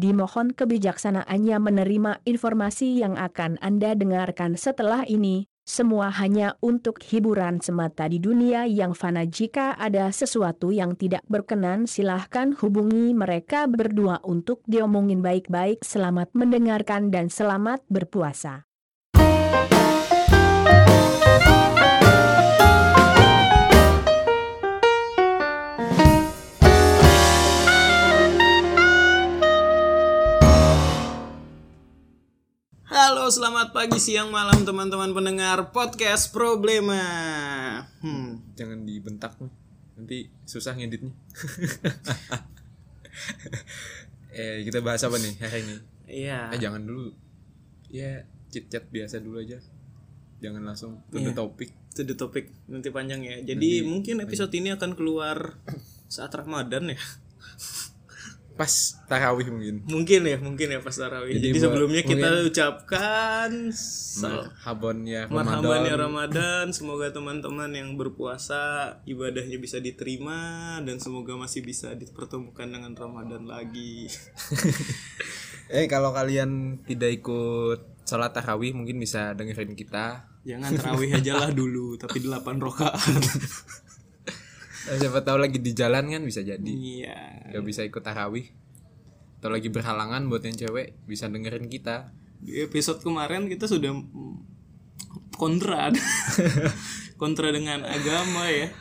Dimohon kebijaksanaannya menerima informasi yang akan Anda dengarkan setelah ini, semua hanya untuk hiburan semata di dunia yang fana. Jika ada sesuatu yang tidak berkenan silahkan hubungi mereka berdua untuk diomongin baik-baik. Selamat mendengarkan dan selamat berpuasa. Halo, selamat pagi, siang, malam teman-teman pendengar podcast Problema. Hmm, jangan dibentak nih nanti susah ngeditnya eh kita bahas apa nih hari ini iya. eh jangan dulu ya chit chat biasa dulu aja jangan langsung to the Iya. topic To the topic nanti panjang ya. Jadi Nanti- mungkin episode ini akan keluar saat Ramadan ya. pas tarawih mungkin Mungkin ya, mungkin ya pas tarawih. Jadi Jadi, buat- sebelumnya kita ucapkan ya Marhaban ya Ramadan semoga teman-teman yang berpuasa ibadahnya bisa diterima dan semoga masih bisa dipertemukan dengan Ramadan lagi. eh kalau kalian tidak ikut sholat tarawih mungkin bisa dengerin kita Jangan terawih aja lah dulu, tapi 8 rokaat. Eh, siapa tahu lagi di jalan kan bisa jadi Iya. gak bisa ikut tarawih atau lagi berhalangan buat yang cewek bisa dengerin kita Di episode kemarin kita sudah kontra kontra dengan agama ya.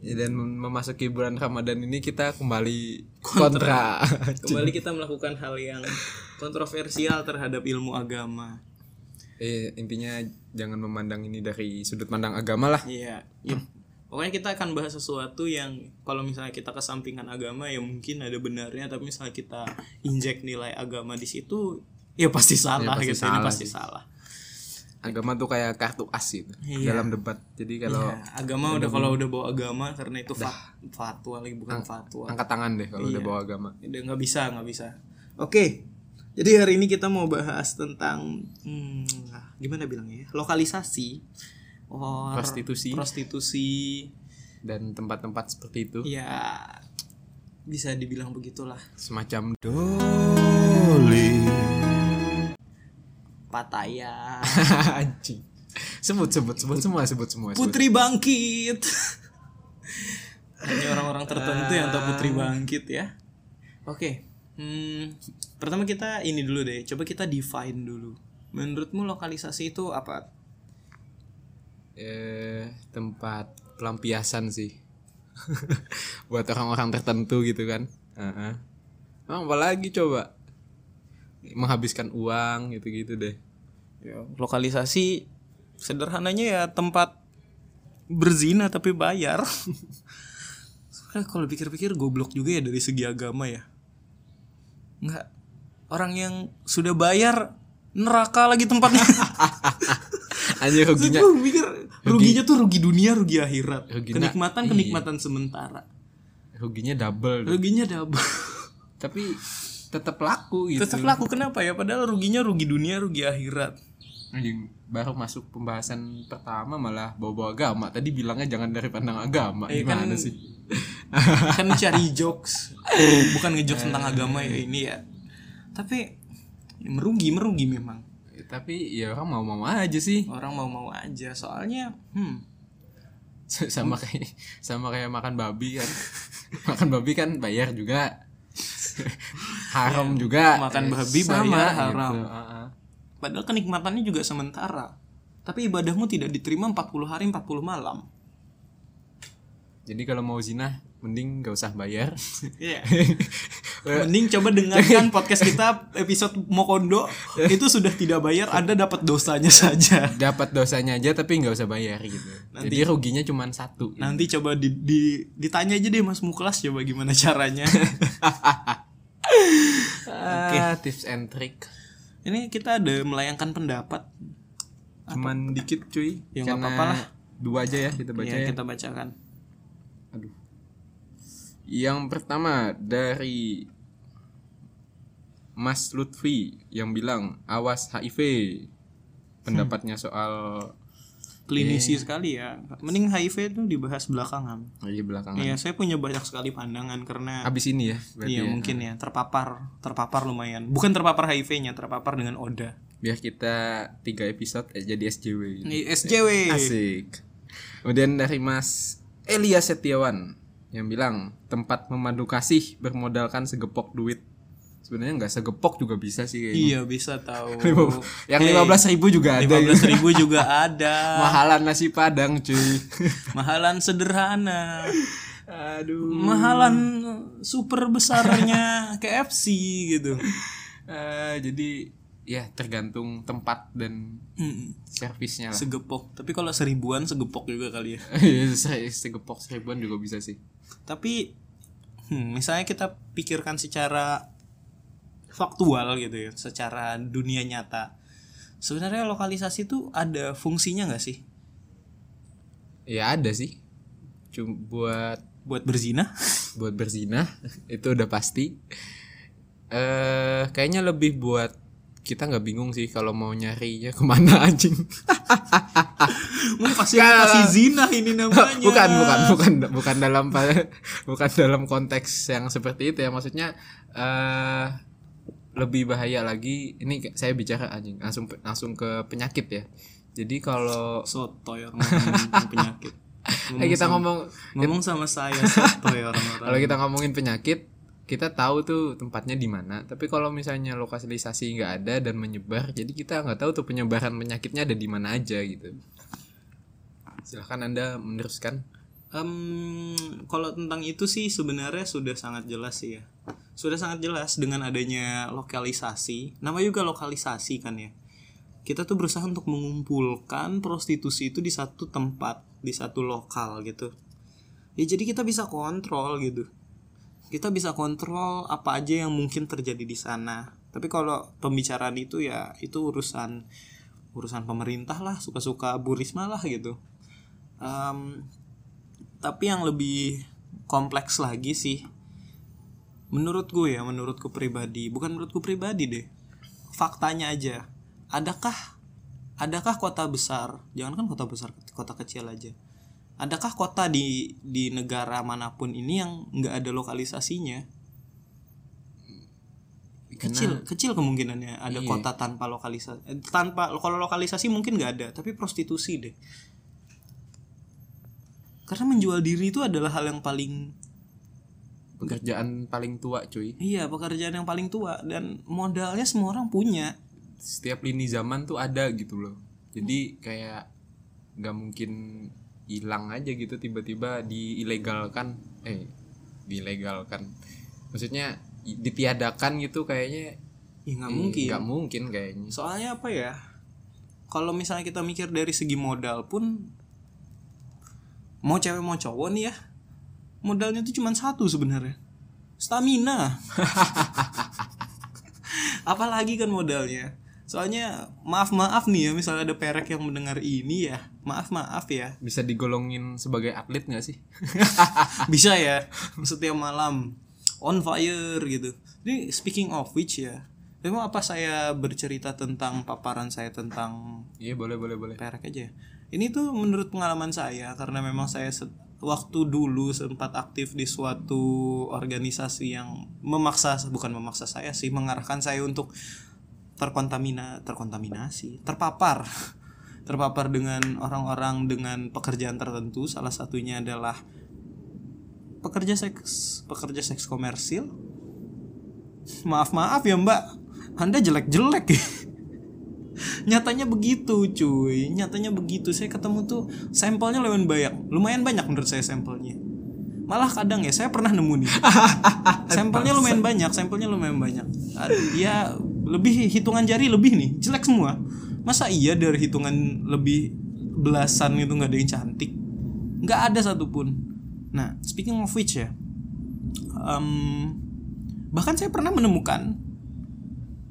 Ya, dan mem- memasuki bulan Ramadan ini kita kembali kontra. Kembali kita melakukan hal yang kontroversial terhadap ilmu agama. eh, intinya jangan memandang ini dari sudut pandang agama lah. Iya. Ya. Pokoknya kita akan bahas sesuatu yang kalau misalnya kita kesampingkan agama ya mungkin ada benarnya tapi misalnya kita injek nilai agama di situ ya pasti salah pasti gitu. Ini salah pasti sih. salah. Agama tuh kayak kartu as gitu Iya. dalam debat. Jadi kalau Ya, agama udah kalau udah bawa agama karena itu fa- fatwa lagi bukan fatwa. angkat tangan deh kalau udah Iya. bawa agama. Udah nggak bisa, nggak bisa. Oke. Jadi hari ini kita mau bahas tentang hmm, ah, gimana bilangnya ya? Lokalisasi or Prostitusi. prostitusi. Dan tempat-tempat seperti itu Ya bisa dibilang begitulah. semacam Pattaya, anjing. Sebut sebut sebut semua sebut semua. sebut. Putri Bangkit. Hanya orang-orang tertentu yang tahu Putri Bangkit ya. Oke. Hmm, pertama kita ini dulu deh. Coba kita define dulu. Menurutmu lokalisasi itu apa? Eh tempat pelampiasan sih. Buat orang-orang tertentu gitu kan. Heeh. Emang apa lagi coba? Menghabiskan uang gitu-gitu deh. Ya, lokalisasi sederhananya ya tempat berzina tapi bayar. Soalnya kalau pikir-pikir goblok juga ya dari segi agama ya. Enggak. Orang yang sudah bayar neraka lagi tempatnya. Anjir ruginya Gue mikir ruginya tuh rugi dunia, rugi akhirat. Ruginya- kenikmatan iya. kenikmatan sementara. ruginya double deh. Ruginya double. tapi tetap laku gitu Tetap laku kenapa ya? Padahal ruginya rugi dunia, rugi akhirat. Anjing, baru masuk pembahasan pertama malah bawa-bawa agama tadi bilangnya jangan dari pandang agama Eh, gimana kan- sih kan cari jokes bukan ngejokes tentang agama ya ini ya tapi ya merugi merugi memang tapi ya orang mau-mau aja sih. Orang mau mau aja. Soalnya hmm. Sama kayak sama kayak makan babi kan. Makan babi kan bayar juga. Haram juga. Makan Eh, babi sama bayar gitu. haram. Padahal kenikmatannya juga sementara. Tapi ibadahmu tidak diterima 40 hari 40 malam. Jadi kalau mau zina mending gak usah bayar. Iya. Mending coba dengarkan podcast kita episode Mokondo itu sudah tidak bayar, Anda dapat dosanya saja. dapat dosanya aja tapi nggak usah bayar gitu jadi ruginya cuma satu Nanti coba di, di- ditanya aja deh Mas Muklas coba gimana caranya. Ah, tips and trick Ini kita ada melayangkan pendapat. cuman dikit cuy Ya, nggak apa-apa lah. dua aja ya kita baca Ya, ya kita bacakan. aduh yang pertama dari Mas Lutfi yang bilang awas HIV pendapatnya soal klinisi sekali ya mending HIV itu dibahas belakangan Oh, iya belakangan. Iya saya punya banyak sekali pandangan karena Habis ini ya, iya ya. mungkin ya terpapar terpapar lumayan bukan terpapar HIV-nya terpapar dengan ODA Biar kita tiga episode eh, jadi SJW. gitu. SJW Asik. Kemudian dari Mas Elia Setiawan yang bilang tempat memandu kasih bermodalkan segepok duit. Sebenarnya nggak segepok juga bisa sih kayaknya. iya bisa tahu Yang lima belas ribu juga ada. lima ya. belas ribu juga ada Mahalan nasi padang cuy. mahalan sederhana Aduh. mahalan super besarnya KFC gitu Eh, jadi ya tergantung tempat dan servisnya lah. segepok tapi kalau seribuan segepok juga kali ya Iya, se- segepok seribuan juga bisa sih. tapi hmm, misalnya kita pikirkan secara faktual gitu ya secara dunia nyata sebenarnya lokalisasi itu ada fungsinya nggak sih Ya ada sih. Cuma buat buat berzina buat berzina itu udah pasti. Eh kayaknya lebih buat kita nggak bingung sih kalau mau nyarinya ke mana anjing. mau fasilitasi zina ini namanya bukan bukan bukan bukan dalam bukan dalam konteks yang seperti itu ya maksudnya eh lebih bahaya lagi ini saya bicara anjing langsung langsung ke penyakit ya. Jadi kalau soto ya ngomongin penyakit. Eh, kita ngomong ngomong sama saya soto ya orang-orang kalau kita ngomongin penyakit kita tahu tuh tempatnya di mana tapi kalau misalnya lokalisasi nggak ada dan menyebar jadi kita nggak tahu tuh penyebaran penyakitnya ada di mana aja gitu. Silahkan anda meneruskan. Em, kalau tentang itu sih sebenarnya sudah sangat jelas sih ya. Sudah sangat jelas dengan adanya lokalisasi. Nama juga lokalisasi kan ya. Kita tuh berusaha untuk mengumpulkan prostitusi itu di satu tempat, di satu lokal gitu. Ya jadi kita bisa kontrol gitu. Kita bisa kontrol apa aja yang mungkin terjadi di sana. Tapi kalau pembicaraan itu ya itu urusan urusan pemerintah lah, suka-suka Bu Risma lah gitu. Em, tapi yang lebih kompleks lagi sih menurut gue ya menurutku pribadi bukan menurutku pribadi deh faktanya aja. Adakah adakah kota besar jangankan kota besar kota kecil aja adakah kota di di negara mana pun ini yang nggak ada lokalisasinya? Kecil kecil kemungkinannya ada Iya. kota tanpa lokalisasi eh, tanpa kalau lokalisasi mungkin nggak ada tapi prostitusi deh. Karena menjual diri itu adalah hal yang paling pekerjaan paling tua cuy. Iya pekerjaan yang paling tua. Dan modalnya semua orang punya. Setiap lini zaman tuh ada gitu loh. Jadi kayak nggak mungkin hilang aja gitu tiba-tiba diilegalkan. Eh diilegalkan. Maksudnya ditiadakan gitu kayaknya. Ya nggak eh, mungkin. nggak mungkin kayaknya. Soalnya apa ya? Kalau misalnya kita mikir dari segi modal pun mau cewek mau cowok nih ya modalnya tuh cuma satu sebenarnya. Stamina. Apalagi kan modalnya. Soalnya maaf maaf nih ya misalnya ada perek yang mendengar ini ya. Maaf maaf ya. Bisa digolongin sebagai atlet nggak sih? Bisa ya setiap malam. On fire gitu. Ini speaking of which ya memang apa saya bercerita tentang paparan saya tentang iya boleh boleh boleh. perek aja ya? ini tuh menurut pengalaman saya karena memang saya waktu dulu sempat aktif di suatu organisasi yang memaksa bukan memaksa saya sih mengarahkan saya untuk terkontamina terkontaminasi terpapar. Terpapar dengan orang-orang dengan pekerjaan tertentu salah satunya adalah pekerja seks pekerja seks komersil. Maaf maaf ya mbak. Anda jelek jelek nyatanya begitu cuy. Nyatanya begitu. Saya ketemu tuh sampelnya lumayan banyak. Lumayan banyak menurut saya sampelnya. Malah kadang ya saya pernah nemu nih. Sampelnya lumayan banyak sampelnya lumayan banyak. Ad- ya lebih hitungan jari lebih nih. Jelek semua. Masa iya dari hitungan lebih belasan itu nggak ada yang cantik? Nggak ada satupun. Nah speaking of which ya em, bahkan saya pernah menemukan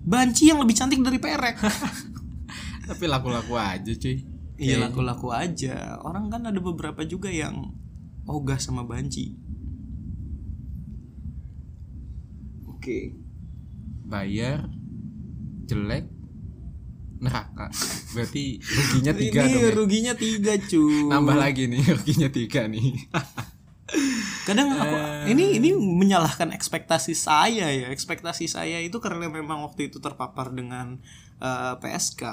banci yang lebih cantik dari perek tapi laku-laku aja cuy Iya laku-laku aja. Orang kan ada beberapa juga yang ogah sama banci. Oke. bayar jelek neraka. Berarti ruginya tiga ini dong. ya? ruginya tiga cu Nambah lagi nih ruginya tiga nih. kadang aku Eh. ini ini menyalahkan ekspektasi saya ya. Ekspektasi saya itu karena memang waktu itu terpapar dengan eh, PSK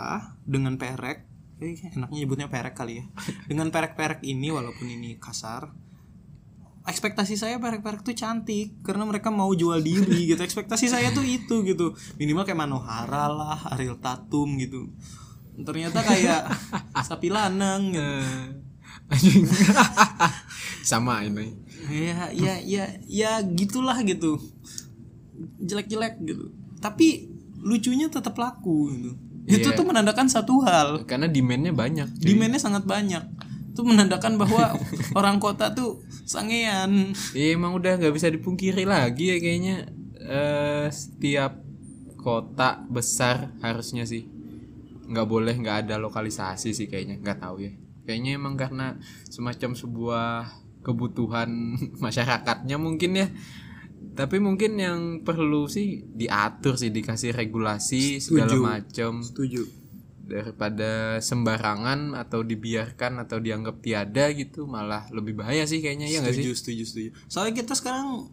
dengan perek. Eh, enaknya nyebutnya perek kali ya. Dengan perek-perek ini walaupun ini kasar ekspektasi saya perek-perek tuh cantik. Karena mereka mau jual diri gitu. Ekspektasi saya tuh itu gitu. Minimal kayak Manohara lah Ariel Tatum gitu. Ternyata kayak sapi lanang gitu. Anjing. Sama ini. ya ya ya ya gitulah gitu. Jelek-jelek gitu. Tapi lucunya tetap laku gitu. Itu Iya. tuh menandakan satu hal. Karena demandnya banyak. demandnya sangat banyak. Itu menandakan bahwa orang kota tuh sangean. Iya emang udah nggak bisa dipungkiri lagi ya kayaknya. Eh setiap kota besar harusnya sih. Nggak boleh nggak ada lokalisasi sih kayaknya. Nggak tahu ya kayaknya emang karena semacam sebuah kebutuhan masyarakatnya mungkin ya. Tapi mungkin yang perlu sih diatur sih dikasih regulasi segala Setuju. macam setuju. Daripada sembarangan atau dibiarkan atau dianggap tiada gitu malah lebih bahaya sih kayaknya ya nggak sih? Setuju setuju setuju. Soalnya kita sekarang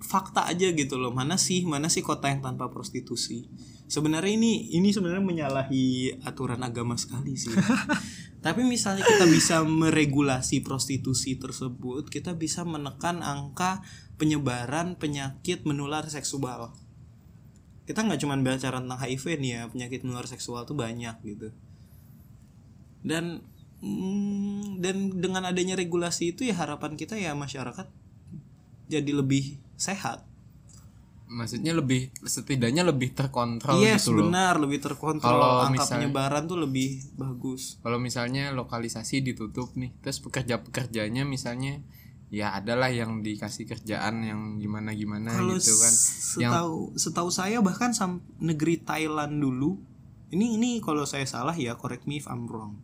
fakta aja gitu loh mana sih mana sih kota yang tanpa prostitusi? Sebenarnya ini ini sebenarnya menyalahi aturan agama sekali sih tapi misalnya kita bisa meregulasi prostitusi tersebut kita bisa menekan angka penyebaran penyakit menular seksual. Kita nggak cuma bicara tentang HIV nih ya penyakit menular seksual tuh banyak gitu. Dan mm, dan dengan adanya regulasi itu ya harapan kita ya masyarakat jadi lebih sehat maksudnya lebih setidaknya lebih terkontrol yes gitu loh. benar lebih terkontrol. Kalau angka misalnya- penyebaran tuh lebih bagus. Kalau misalnya lokalisasi ditutup nih terus pekerja pekerjanya misalnya ya adalah yang dikasih kerjaan yang gimana gimana kalau gitu kan. yang setahu setahu saya bahkan sam negeri Thailand dulu ini ini kalau saya salah ya correct me if I'm wrong.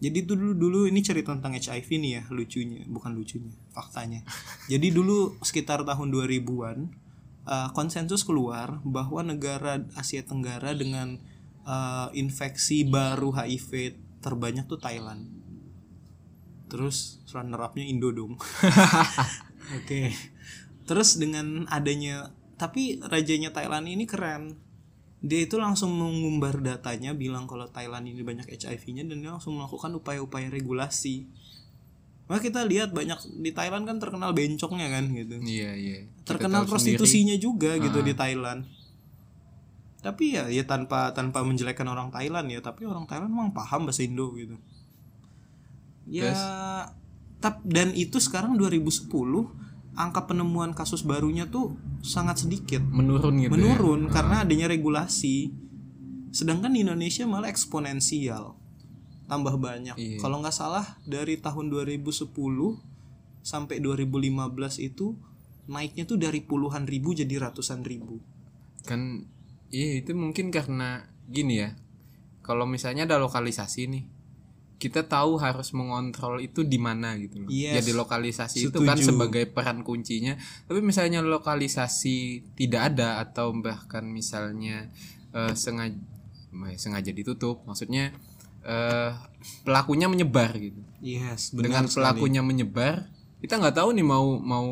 Jadi dulu dulu ini cerita tentang HIV nih ya lucunya bukan lucunya faktanya. Jadi dulu sekitar tahun 2000-an uh, konsensus keluar bahwa negara Asia Tenggara dengan uh, infeksi baru HIV terbanyak tuh Thailand terus runner upnya Indo dong Oke. Terus dengan adanya tapi rajanya Thailand ini keren. Dia itu langsung mengumbar datanya bilang kalau Thailand ini banyak HIV-nya dan dia langsung melakukan upaya-upaya regulasi. Maka kita lihat banyak di Thailand kan terkenal bencongnya kan gitu. iya iya Kita Terkenal tahu sendiri. prostitusinya juga gitu Ah. di Thailand. Tapi ya ya tanpa tanpa menjelekkan orang Thailand ya, tapi orang Thailand memang paham bahasa Indo gitu. Ya tap dan itu sekarang 2010 angka penemuan kasus barunya tuh sangat sedikit menurun gitu ya. menurun karena adanya regulasi sedangkan di Indonesia malah eksponensial tambah banyak Iya. kalau nggak salah dari tahun 2010 sampai 2015 itu naiknya tuh dari puluhan ribu jadi ratusan ribu kan iya itu mungkin karena gini ya kalau misalnya ada lokalisasi nih kita tahu harus mengontrol itu di mana gitu loh. Yes. Jadi lokalisasi itu kan Setuju. sebagai peran kuncinya. Tapi misalnya lokalisasi tidak ada atau bahkan misalnya eh, sengaja sengaja ditutup, maksudnya eh, pelakunya menyebar gitu. yes Dengan benar sekali. pelakunya menyebar, kita nggak tahu nih mau mau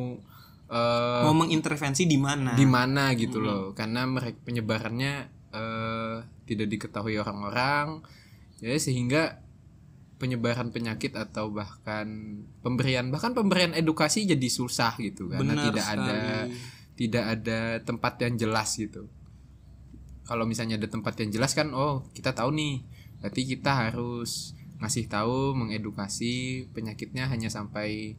eh, mau mengintervensi di mana di mana gitu loh karena mereka penyebarannya eh, tidak diketahui orang-orang ya sehingga penyebaran penyakit atau bahkan pemberian bahkan pemberian edukasi jadi susah gitu karena Benar tidak ada sekali. tidak ada tempat yang jelas gitu kalau misalnya ada tempat yang jelas kan oh kita tahu nih berarti kita harus ngasih tahu mengedukasi penyakitnya hanya sampai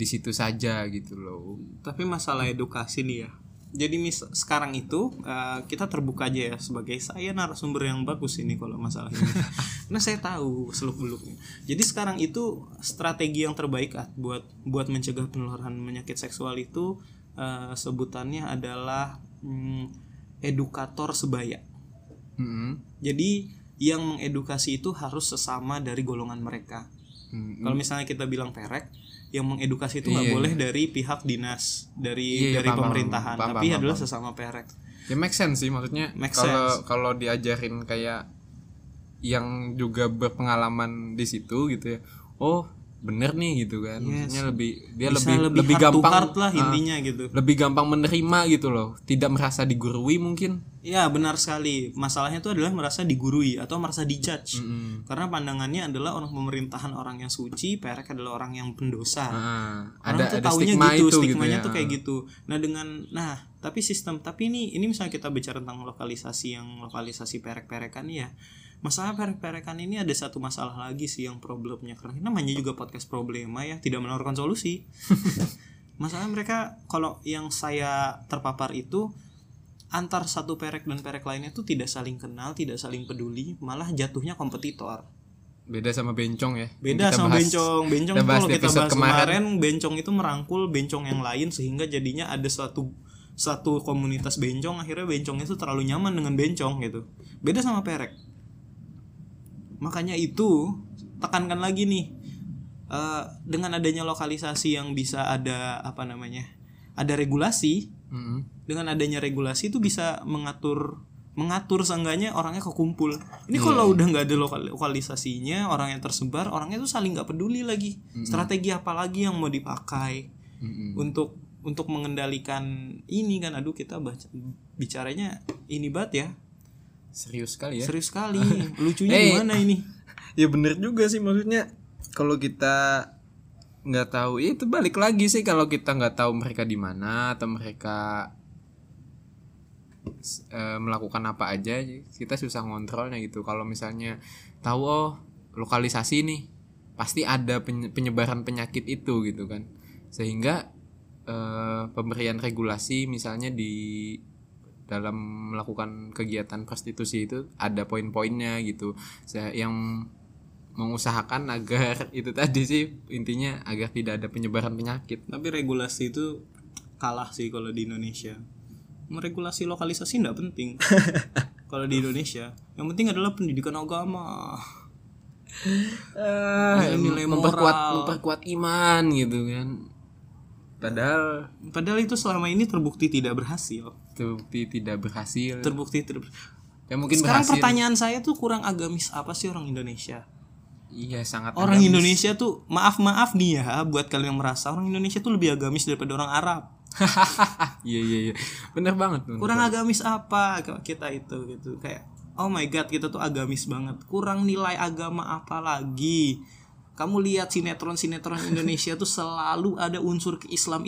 di situ saja gitu loh Tapi masalah edukasi nih ya. Jadi mis sekarang itu eh, kita terbuka aja ya sebagai saya narasumber yang bagus ini kalau masalah ini. Karena saya tahu seluk beluknya. Jadi sekarang itu strategi yang terbaik ah, buat buat mencegah penularan penyakit seksual itu eh, sebutannya adalah mm, edukator sebaya. Mm-mm. Jadi yang mengedukasi itu harus sesama dari golongan mereka. Mm-mm. Kalau misalnya kita bilang perek, yang mengedukasi itu nggak Iya, boleh dari pihak dinas, dari Iya, iya, dari paham, pemerintahan, paham, tapi paham, adalah paham. sesama perek. ya make sense sih maksudnya kalau kalau diajarin kayak yang juga berpengalaman di situ gitu ya oh bener nih gitu kan maksudnya lebih dia Bisa lebih lebih, to gampang heart lah ah, intinya gitu lebih gampang menerima gitu loh tidak merasa digurui mungkin Ya benar sekali. Masalahnya itu adalah merasa digurui atau merasa dijudge. Mm-mm. Karena pandangannya adalah orang pemerintahan orang yang suci, perek adalah orang yang pendosa. Ah, Orang ada tuh ada taunya stigma gitu, itu stigmanya gitu ya. tuh kayak gitu. Nah dengan, nah tapi sistem, tapi ini ini misalnya kita bicara tentang lokalisasi yang lokalisasi perek-perekan ya. Masalah perek-perekan ini ada satu masalah lagi sih yang problemnya karena ini namanya juga podcast problema ya, tidak menawarkan solusi. Masalah mereka kalau yang saya terpapar itu antar satu perek dan perek lainnya tuh tidak saling kenal, tidak saling peduli, malah jatuhnya kompetitor. beda sama bencong ya Beda sama bahas- bencong. Bencong kita bahas kalau kita bahas kemarin. kemarin, bencong itu merangkul bencong yang lain sehingga jadinya ada satu satu komunitas bencong akhirnya bencong itu terlalu nyaman dengan bencong gitu. Beda sama perek. Makanya itu tekankan lagi nih eh, dengan adanya lokalisasi yang bisa ada apa namanya? Ada regulasi Mm-mm. dengan adanya regulasi itu bisa mengatur mengatur seenggaknya orangnya kekumpul ini kalau udah nggak ada lokal- lokalisasinya orang yang tersebar orangnya tuh saling nggak peduli lagi strategi apa lagi yang mau dipakai Mm-mm. untuk untuk mengendalikan ini kan aduh kita baca bicaranya ini banget ya serius sekali ya? Serius sekali. Lucunya Eh. gimana ini? Ya bener juga sih maksudnya kalau kita nggak tahu ya itu balik lagi sih kalau kita nggak tahu mereka di mana atau mereka eh, melakukan apa aja kita susah ngontrolnya gitu. Kalau misalnya tahu oh lokalisasi nih pasti ada penye- penyebaran penyakit itu gitu kan. Sehingga eh, pemberian regulasi misalnya di dalam melakukan kegiatan prostitusi itu ada poin-poinnya gitu. Saya yang mengusahakan agar itu tadi sih intinya agar tidak ada penyebaran penyakit. Tapi regulasi itu kalah sih kalau di Indonesia. Meregulasi lokalisasi nggak penting. Kalau di Indonesia yang penting adalah pendidikan agama. Nilai-nilai memperkuat moral. memperkuat iman gitu kan. Padahal padahal itu selama ini terbukti tidak berhasil terbukti tidak berhasil. Terbukti tidak ber- ya mungkin sekarang berhasil. pertanyaan saya tuh kurang agamis apa sih orang Indonesia? Iya sangat orang agamis. Indonesia tuh maaf maaf nih ya buat kalian yang merasa orang Indonesia tuh lebih agamis daripada orang Arab. Iya iya iya. Bener banget bener kurang agamis apa kita itu gitu. Kayak oh my god kita tuh agamis banget. Kurang nilai agama apa lagi kamu lihat sinetron sinetron Indonesia tuh selalu ada unsur keislam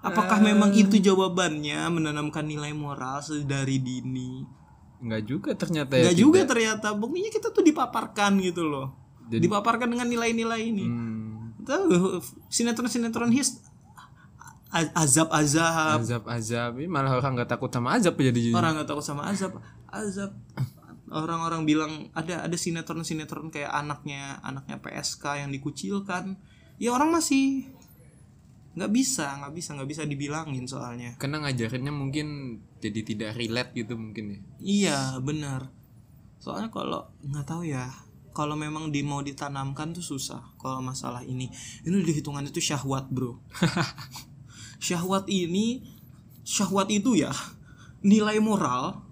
apakah memang itu jawabannya menanamkan nilai moral dari dini? Enggak juga ternyata ya Enggak juga ternyata. Buktinya kita tuh dipaparkan gitu loh. Jadi- dipaparkan dengan nilai-nilai ini. Hmm, Tahu sinetron-sinetron his a- azab-azab. Azab azab ini malah orang nggak takut sama azab ya jadi. Orang nggak takut sama azab. Azab. Orang-orang bilang ada ada sinetron sinetron kayak anaknya anaknya PSK yang dikucilkan. Ya orang masih nggak bisa nggak bisa nggak bisa dibilangin soalnya. Karena ngajarinnya mungkin jadi tidak relate gitu mungkin ya. Iya benar. Soalnya kalau nggak tahu ya kalau memang di mau ditanamkan tuh susah kalau masalah ini. Ini udah hitungan itu syahwat bro. Syahwat ini syahwat itu ya nilai moral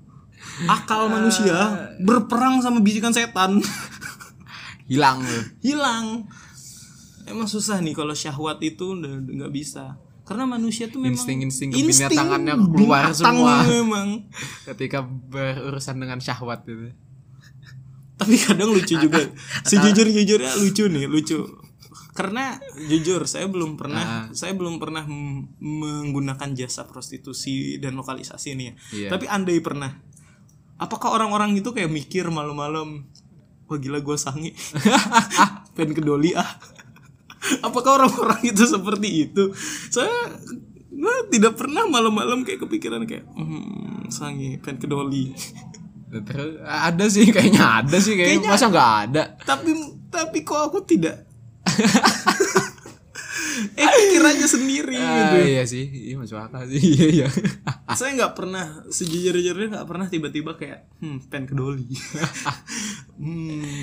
akal manusia berperang sama bisikan setan. Hilang. Loh hilang emang susah nih kalau syahwat itu udah nggak bisa. Karena manusia tuh memang Insting-insting insting kebinatangannya keluar semua. memang. Ketika berurusan dengan syahwat itu. Tapi kadang lucu juga. Sejujur jujurnya lucu nih lucu. Karena jujur saya belum pernah saya belum pernah menggunakan jasa prostitusi dan lokalisasi nih ya. Iya. tapi andai pernah apakah orang-orang itu kayak mikir malam-malam wah gila gue sangi pengen ke doli ah apakah orang-orang itu seperti itu? Saya nah, tidak pernah malam-malam kayak kepikiran kayak hmm, sangi pengen ke doli terus ada sih kayaknya ada sih kayaknya, Kayaknya- masa nggak ada? Tapi tapi kok aku tidak eh pikirannya sendiri gitu. Ah, iya sih. Iya masuk akal sih. Iya iya. Saya nggak pernah sejujur-jujurnya nggak pernah tiba-tiba kayak hmm pengen ke doli hmm.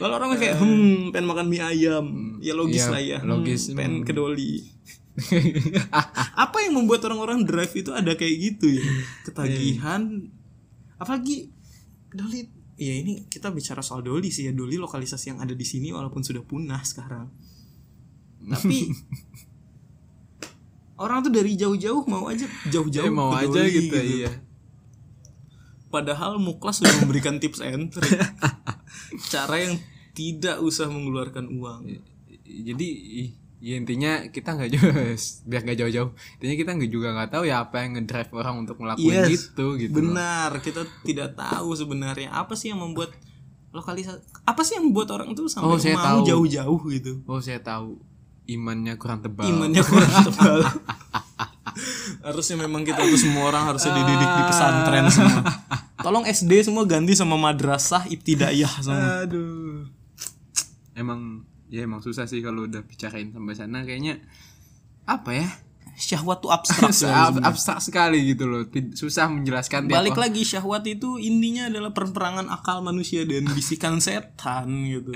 Kalau orang kayak hmm pengen makan mie ayam. Ya logis iya, lah ya. logis. hmm, pengen ke doli apa yang membuat orang-orang drive itu ada kayak gitu ya? Ketagihan. Apalagi doli ya ini kita bicara soal doli sih ya. Doli lokalisasi yang ada di sini walaupun sudah punah sekarang tapi orang tuh dari jauh-jauh mau aja jauh-jauh Eh, mau ke aja doli gitu, iya Padahal Muklas sudah memberikan tips and trick. Cara yang tidak usah mengeluarkan uang. jadi ya intinya kita nggak jauh biar nggak jauh-jauh intinya kita nggak juga nggak tahu ya apa yang ngedrive orang untuk ngelakuin Yes, gitu gitu. Benar, kita tidak tahu sebenarnya apa sih yang membuat lokalisasi apa sih yang membuat orang tuh sampai Oh, saya mau tahu. jauh-jauh gitu. oh saya tahu imannya kurang tebal Imannya kurang tebal. harusnya memang kita tuh semua orang harusnya dididik di pesantren semua. Tolong SD semua ganti sama madrasah ibtidaiyah semua. aduh emang ya emang susah sih kalau udah bicarain sampai sana kayaknya apa ya Syahwat tuh abstrak sekali abstrak sekali gitu loh susah menjelaskan Balik lagi syahwat itu intinya adalah perperangan akal manusia dan bisikan setan gitu.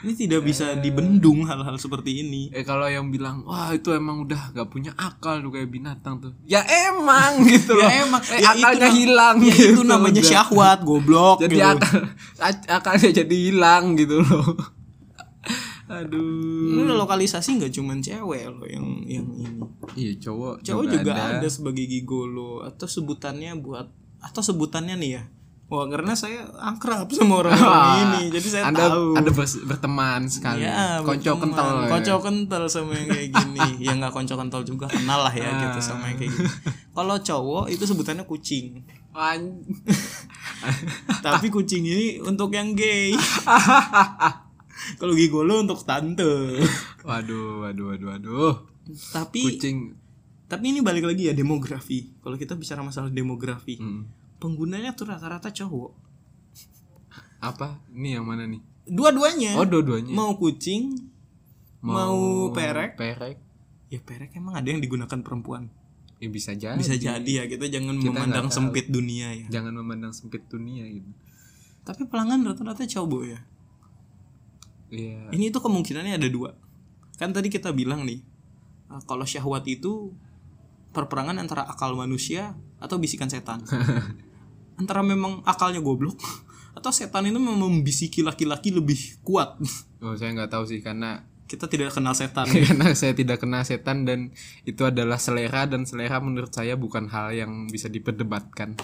Ini tidak bisa dibendung hal-hal seperti ini. Eh kalau yang bilang wah itu emang udah gak punya akal tuh kayak binatang tuh. Ya emang gitu loh. Ya emang eh, ya akalnya itu hilang ya gitu. itu namanya udah. syahwat goblok Jadi gitu. akal akalnya jadi hilang gitu loh. Aduh. Ini lokalisasi nggak cuman cewek loh yang yang ini. Iya cowok. Cowok juga, ada. sebagai gigolo atau sebutannya buat atau sebutannya nih ya. Wah, karena saya akrab sama orang-orang ini, jadi saya anda, tahu. Anda berteman sekali. Ya, Konco berteman. kental. ya. Konco kental sama yang kayak gini. ya nggak konco kental juga kenal lah ya gitu sama yang kayak gini. Kalau cowok itu sebutannya kucing. Tapi kucing ini untuk yang gay. Kalau gigolo untuk tante. waduh, waduh, waduh, waduh. Tapi Kucing. tapi ini balik lagi ya demografi. Kalau kita bicara masalah demografi, Hmm. Penggunanya tuh rata-rata cowok. Apa? Ini yang mana nih? Dua-duanya. Oh, dua-duanya. Mau kucing, mau, perek. Perek. Ya perek emang ada yang digunakan perempuan. Ya bisa jadi. Bisa jadi ya kita jangan Kita memandang sempit dunia ya. Jangan memandang sempit dunia gitu. Tapi pelanggan rata-rata cowok ya. Iya. Ini tuh kemungkinannya ada dua. Kan tadi kita bilang nih, eh, kalau syahwat itu perperangan antara akal manusia atau bisikan setan. antara memang akalnya goblok atau setan itu memang membisiki laki-laki lebih kuat. Oh, saya nggak tahu sih karena Kita tidak kenal setan. karena saya tidak kena setan dan itu adalah selera dan selera menurut saya bukan hal yang bisa diperdebatkan.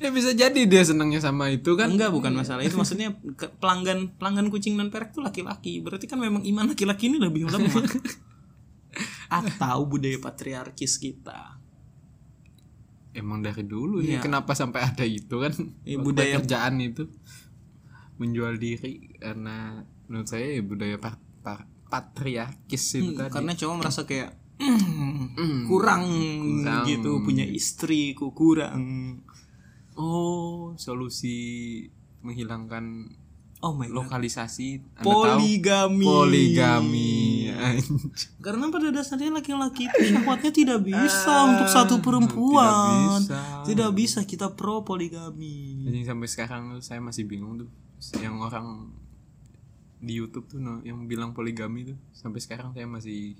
ya bisa jadi dia senangnya sama itu kan? Enggak, bukan masalah itu maksudnya pelanggan pelanggan kucing dan perek itu laki-laki. Berarti kan memang iman laki-laki ini lebih lemah. atau budaya patriarkis kita. Emang dari dulu Iya. kenapa sampai ada itu kan? Waktu budaya- kerjaan itu menjual diri karena menurut saya ya budaya pa- pa- patriarkis itu tadi. Karena cowok merasa kayak "Mm, kurang, kurang. gitu punya istri ku kurang. Oh, solusi menghilangkan Oh my god. lokalisasi Anda tahu? Poligami. Poligami. Anj- Karena pada dasarnya laki-laki itu syahwatnya tidak bisa untuk satu perempuan. Tidak bisa. Tidak bisa kita pro poligami. Anjing sampai sekarang saya masih bingung tuh yang orang di YouTube tuh yang bilang poligami tuh sampai sekarang saya masih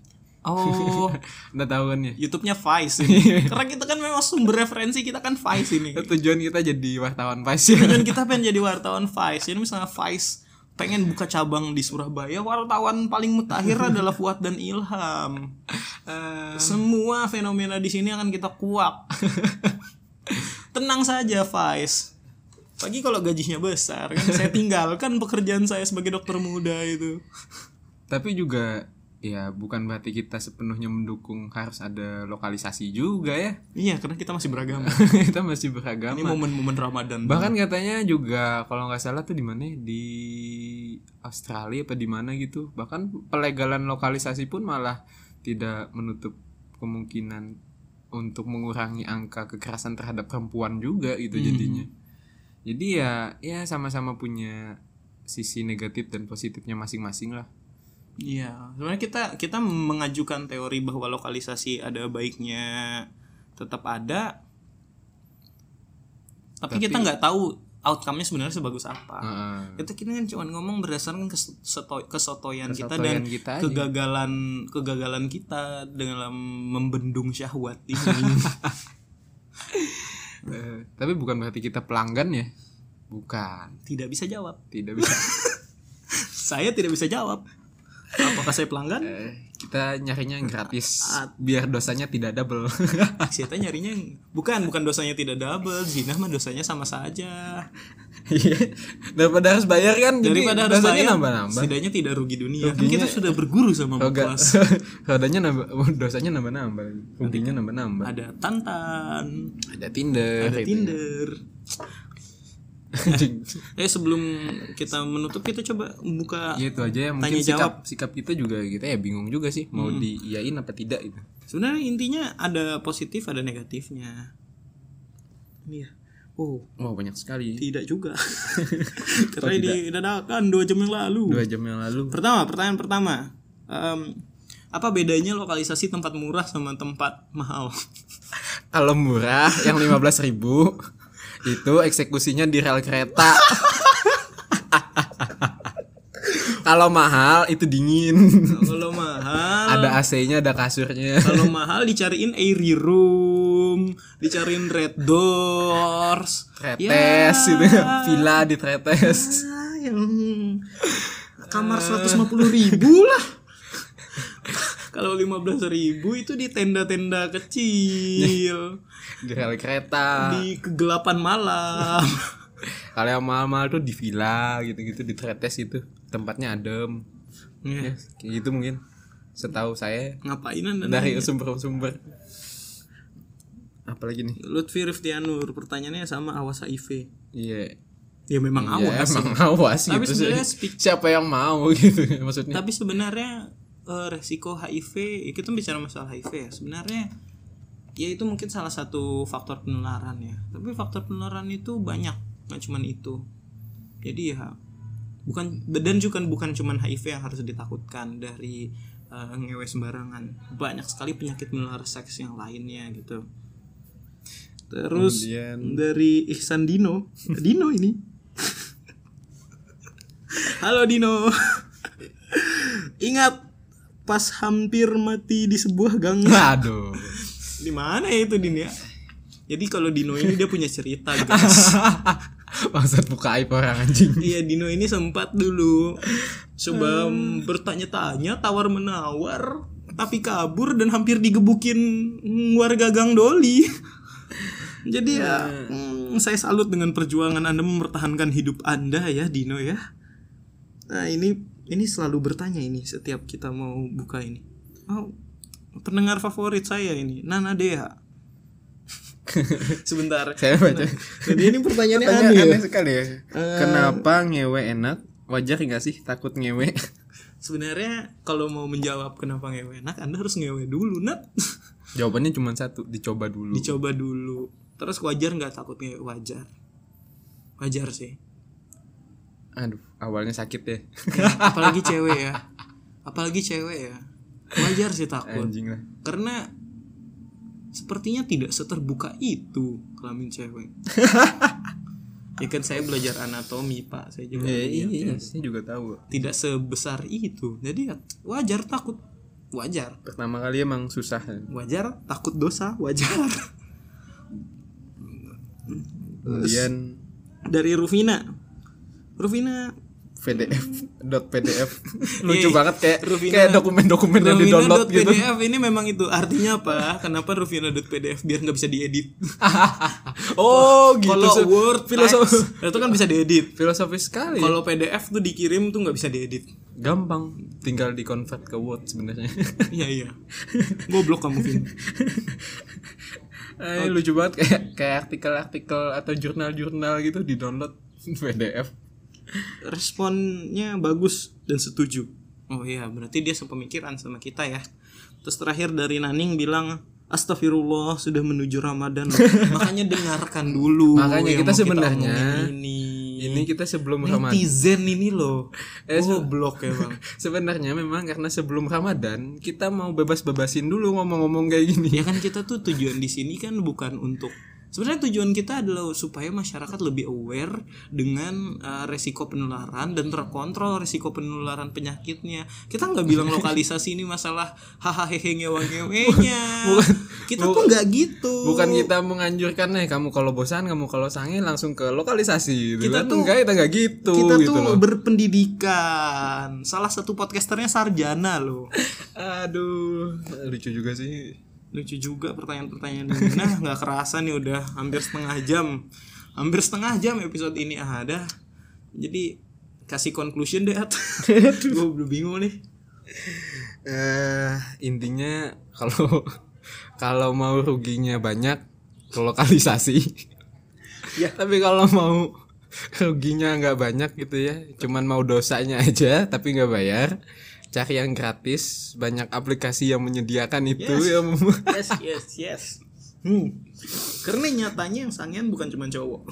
Oh, tahu kan ya YouTube-nya Vice. ini. Karena kita kan memang sumber referensi kita kan Vice ini. tujuan kita jadi wartawan pasti Dan kita pengen jadi wartawan Vice. Ini misalnya Vice pengen buka cabang di Surabaya, wartawan paling mutakhir adalah Fuad dan Ilham. Eh, Semua fenomena di sini akan kita kuak. Tenang saja, Vice. Pagi kalau gajinya besar kan saya tinggalkan pekerjaan saya sebagai dokter muda itu. tapi juga ya bukan berarti kita sepenuhnya mendukung harus ada lokalisasi juga ya Iya, karena kita masih beragama. kita masih Ini beragama momen-momen Ramadan. bahkan katanya juga kalau nggak salah tuh di mana ya? di Australia apa di mana gitu bahkan pelegalan lokalisasi pun malah tidak menutup kemungkinan untuk mengurangi angka kekerasan terhadap perempuan juga gitu jadinya jadi ya ya sama-sama punya sisi negatif dan positifnya masing-masing lah Iya, sebenarnya kita kita mengajukan teori bahwa lokalisasi ada baiknya tetap ada, tapi, kita nggak tahu outcome-nya sebenarnya sebagus apa. Heeh. Kita kita kan cuma ngomong berdasarkan keseto- kesotoyan kita Kesotoyan dan kita aja. kegagalan kegagalan kita dalam membendung syahwat ini. Eh, tapi bukan berarti kita pelanggan ya Bukan. Tidak bisa jawab. Tidak bisa. Saya tidak bisa jawab. Apakah saya pelanggan? Eh, kita nyarinya yang gratis biar dosanya tidak double. Saya nyarinya yang- bukan bukan dosanya tidak double, zina mah dosanya sama saja. Iya. Daripada harus bayar kan Daripada harus bayar, nambah-nambah. setidaknya tidak rugi dunia. Kan Ruginya- kita sudah berguru sama Oh, kelas. Rodanya nambah oh, dosanya nambah-nambah. Ruginya nambah-nambah. Ada Tantan, Ada Tinder. ada. Tinder. Eh sebelum kita menutup kita coba buka Ya, itu aja ya mungkin Tanya sikap jawab. sikap kita juga kita ya bingung juga sih mau diiyain apa tidak itu. Sebenarnya intinya ada positif ada negatifnya. Ini ya. Oh, Wah banyak sekali. tidak juga. Karena didadakan dua jam yang lalu. Dua jam yang lalu. Pertama, pertanyaan pertama. Em, apa bedanya lokalisasi tempat murah sama tempat mahal? Kalau murah yang 15.000 ribu itu eksekusinya di rel kereta. Kalau mahal itu dingin. Kalau mahal, ada AC-nya, ada kasurnya. kalau mahal dicariin airy room, dicariin red doors, Tretes Ya. gitu. Villa di Tretes. Ah, yang kamar 150 ribu lah. Kalau 15 ribu itu di tenda-tenda kecil, Di rel kereta. di kegelapan malam. Kalau yang mahal-mahal tuh di villa gitu-gitu di Tretes itu tempatnya adem. Ya, Kayak gitu mungkin. Setahu saya ngapain anda dari sumber-sumber. Apalagi nih? Lutfi Riftianur pertanyaannya sama awas HIV. Iya. Ya memang Ya, awas. emang sih. awas Tapi gitu sebenarnya speak- Siapa yang mau gitu maksudnya? Tapi sebenarnya eh, resiko HIV, ya kita bicara masalah HIV ya. Sebenarnya ya itu mungkin salah satu faktor penularan ya. Tapi faktor penularan itu banyak, nggak cuman itu. Jadi ya bukan dan juga bukan cuman HIV yang harus ditakutkan dari eh, ngewe sembarangan. Banyak sekali penyakit menular seks yang lainnya gitu. Terus Kemudian- dari Ihsan Dino, Dino ini. Halo Dino. Ingat pas hampir mati di sebuah gang. Aduh. Di mana ya itu Dino ya? Jadi kalau Dino ini dia punya cerita guys. Maksud buka aib orang anjing. Iya Dino ini sempat dulu coba bertanya-tanya tawar menawar tapi kabur dan hampir digebukin warga Gang Doli. Jadi ya hmm, saya salut dengan perjuangan Anda mempertahankan hidup Anda ya Dino ya. Nah ini ini selalu bertanya ini setiap kita mau buka ini. Oh, pendengar favorit saya ini Nana Dea. Sebentar. Saya baca. Jadi ini pertanyaannya Tanya aneh ya. aneh sekali ya. Kenapa ngewe enak? Wajar nggak sih takut ngewe? Sebenarnya kalau mau menjawab kenapa ngewe enak, Anda harus ngewe dulu, Nat. Jawabannya cuma satu, dicoba dulu. Dicoba dulu. Terus wajar nggak takut ngewe? Wajar. Wajar sih. Aduh, awalnya sakit ya. Ya, apalagi cewek ya. Apalagi cewek ya. Wajar sih takut. Anjing lah. Karena sepertinya tidak seterbuka itu kelamin cewek. ya kan saya belajar anatomi, Pak. Saya juga Iya, iya, iya, ya. saya juga tahu. tidak sebesar itu. Jadi ya wajar takut. Wajar. Pertama kali emang susah. Wajar takut dosa, wajar. Kemudian dari Rufina. Rufina PDF dot PDF lucu Iya, banget kayak Rufina- kayak dokumen-dokumen yang di download gitu. Rufina.pdf ini memang itu artinya apa? Kenapa Rufina.pdf biar nggak bisa diedit? oh gitu. Kalau Word, filosof itu kan bisa diedit. filosofis sekali. Kalau PDF tuh dikirim tuh nggak bisa diedit. Gampang, tinggal di convert ke Word sebenarnya. Iya iya. Goblok kamu Vin. Eh, lucu banget kayak kayak artikel-artikel atau jurnal-jurnal gitu di download PDF. Responnya bagus dan setuju. Oh iya, berarti dia sepemikiran sama kita ya. Terus terakhir dari Naning bilang Astagfirullah sudah menuju Ramadan loh." Makanya dengarkan dulu Makanya kita sebenarnya ini. Ini kita sebelum Ramadan. netizen ini loh. Eh, se- Goblok ya, Bang. Sebenarnya memang karena sebelum Ramadan kita mau bebas-bebasin dulu ngomong-ngomong kayak gini. ya kan kita tuh tujuan di sini kan bukan untuk sebenarnya tujuan kita adalah supaya masyarakat lebih aware dengan uh, resiko penularan dan terkontrol resiko penularan penyakitnya kita nggak bilang lokalisasi ini masalah hahaha ngewa ngewenya Kita tuh nggak gitu. Bukan kita menganjurkan nih kamu kalau bosan, kamu kalau sange langsung ke lokalisasi. Gitu Kita kan. tuh- enggak, kita enggak gitu kita gitu tuh loh. berpendidikan. Salah satu podcasternya sarjana loh. Aduh, lucu juga sih. Lucu juga pertanyaan-pertanyaan ini. Nah, nggak kerasa nih udah hampir setengah jam. Hampir setengah jam episode ini ada. Jadi kasih conclusion deh, At. Gue udah bingung nih. Eh, intinya kalau kalau mau ruginya banyak ke lokalisasi. Ya. Tapi kalau mau ruginya nggak banyak gitu ya, cuman mau dosanya aja tapi nggak bayar, cari yang gratis, banyak aplikasi yang menyediakan itu Yes. ya. Yes, yes, yes. Hmm. Karena nyatanya yang sangean bukan cuma cowok.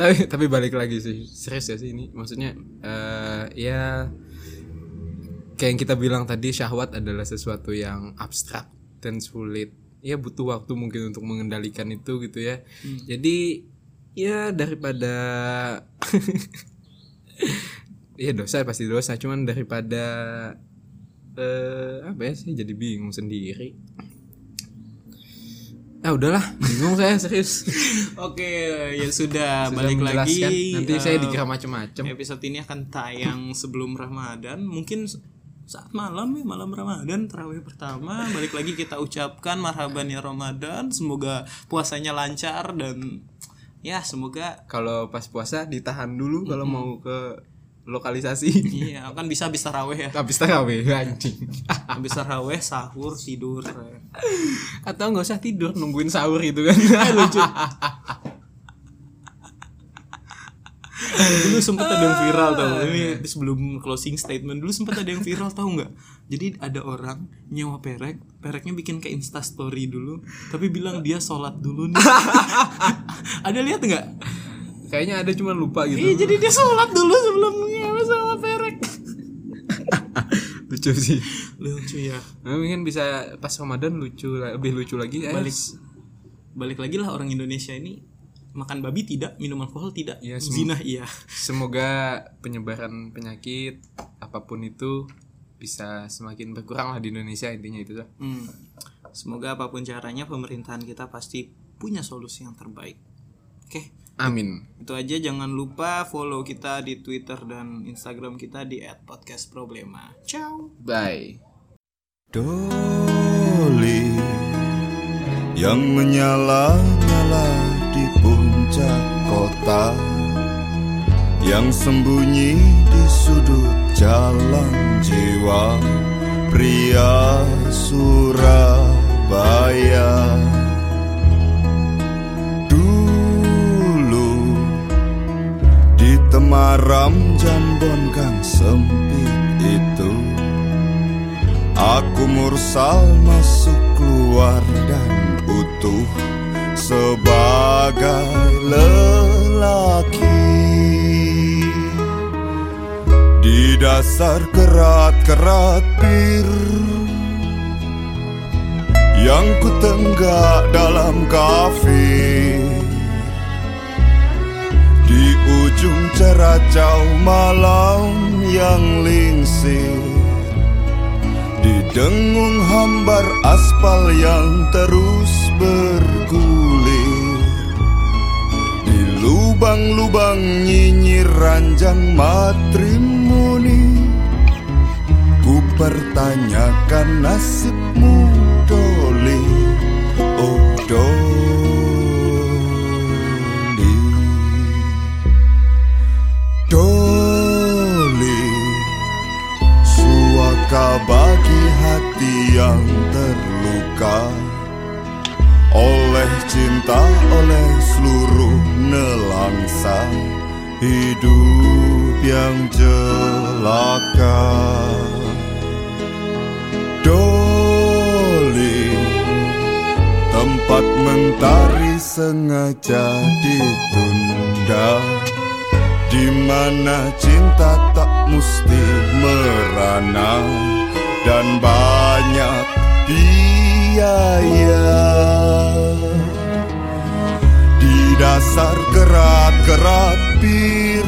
tapi tapi balik lagi sih, serius ya sih ini. Maksudnya eh ya kayak yang kita bilang tadi syahwat adalah sesuatu yang abstrak dan sulit ya butuh waktu mungkin untuk mengendalikan itu gitu ya jadi ya daripada ya dosa pasti dosa. Cuman daripada eh apa ya sih jadi bingung sendiri. Ah udahlah. Bingung saya serius. Oke, ya sudah, Sudah balik lagi. nanti saya eh, dikira macam-macam Episode ini akan tayang sebelum Ramadan, mungkin saat malam ya malam Ramadan terawih pertama. Balik lagi kita ucapkan marhaban ya Ramadan. Semoga puasanya lancar dan ya semoga kalau pas puasa ditahan dulu kalau mau ke lokalisasi. Iya kan bisa habis taraweh ya. Habis tarawih anjing. Habis taraweh sahur tidur. Atau nggak usah tidur nungguin sahur itu kan. Lucu. Dulu sempat ada yang viral tau. Ini sebelum closing statement dulu sempat ada yang viral tau nggak? Jadi ada orang nyewa perek pereknya bikin ke insta story dulu tapi bilang dia sholat dulu nih. Ada lihat nggak? Kayaknya ada cuma lupa iya gitu jadi dia sholat dulu sebelum lucu sih. Lucu ya. Nah, mungkin bisa pas ramadan lucu lebih lucu lagi eh, balik balik lagi lah orang Indonesia ini. Makan babi tidak minum alkohol tidak. Sem- zina iya. semoga penyebaran penyakit apa pun itu bisa semakin berkurang lah di Indonesia intinya itu lah Hmm. Semoga apa pun caranya pemerintahan kita pasti punya solusi yang terbaik. Oke, amin itu aja jangan lupa follow kita di Twitter dan Instagram kita di @podcastproblema. Ciao. bye Doli yang menyala-nyala di puncak kota yang sembunyi di sudut jalan jiwa pria Surabaya temaram jambon gang sempit itu. Aku mursal masuk keluar dan utuh sebagai lelaki. Di dasar kerat-kerat bir Yang ku tenggak dalam kafe ujung ceracau malam yang lingsir. Di dengung hambar aspal yang terus bergulir. Di lubang-lubang nyinyir ranjang matrimoni Ku pertanyakan nasibmu yang terluka. Oleh cinta, oleh seluruh nelangsa Hidup yang celaka. Doli Tempat mentari sengaja ditunda. Di mana cinta tak mesti merana dan banyak biaya. Di dasar kerat-kerat bir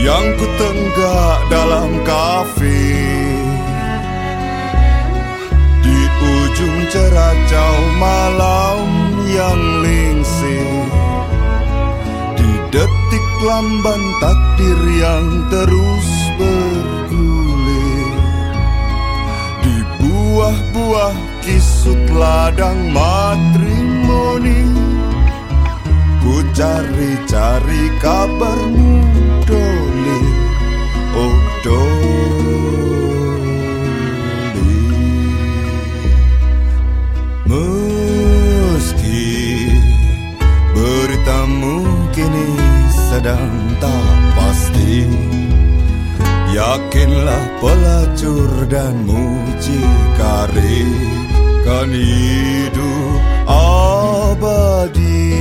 yang kutenggak dalam kafe ceracau malam yang lingsir Di detik lamban takdir yang terus bergulir buah-buah kisut ladang matrimoni. Ku cari-cari kabarmu Doli Oh Doli Meski beritamu kini sedang tak pasti Yakinlah pelacur dan mucikari Kan hidup abadi.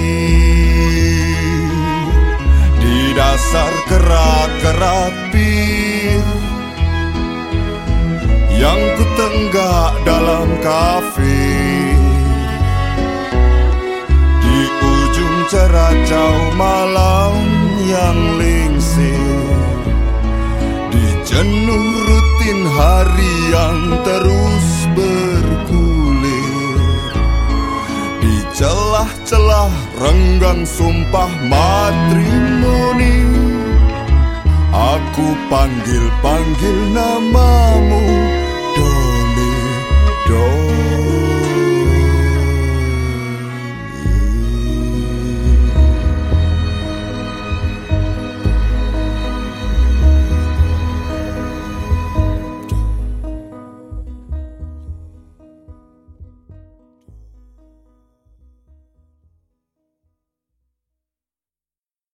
Di dasar kerak-kerak bir Yang ku tenggak dalam kafe Di ujung ceracau malam yang lingsir. Di jenuh rutin hari yang terus bergulir. Di celah-celah renggang sumpah matrimoni. Aku panggil-panggil namamu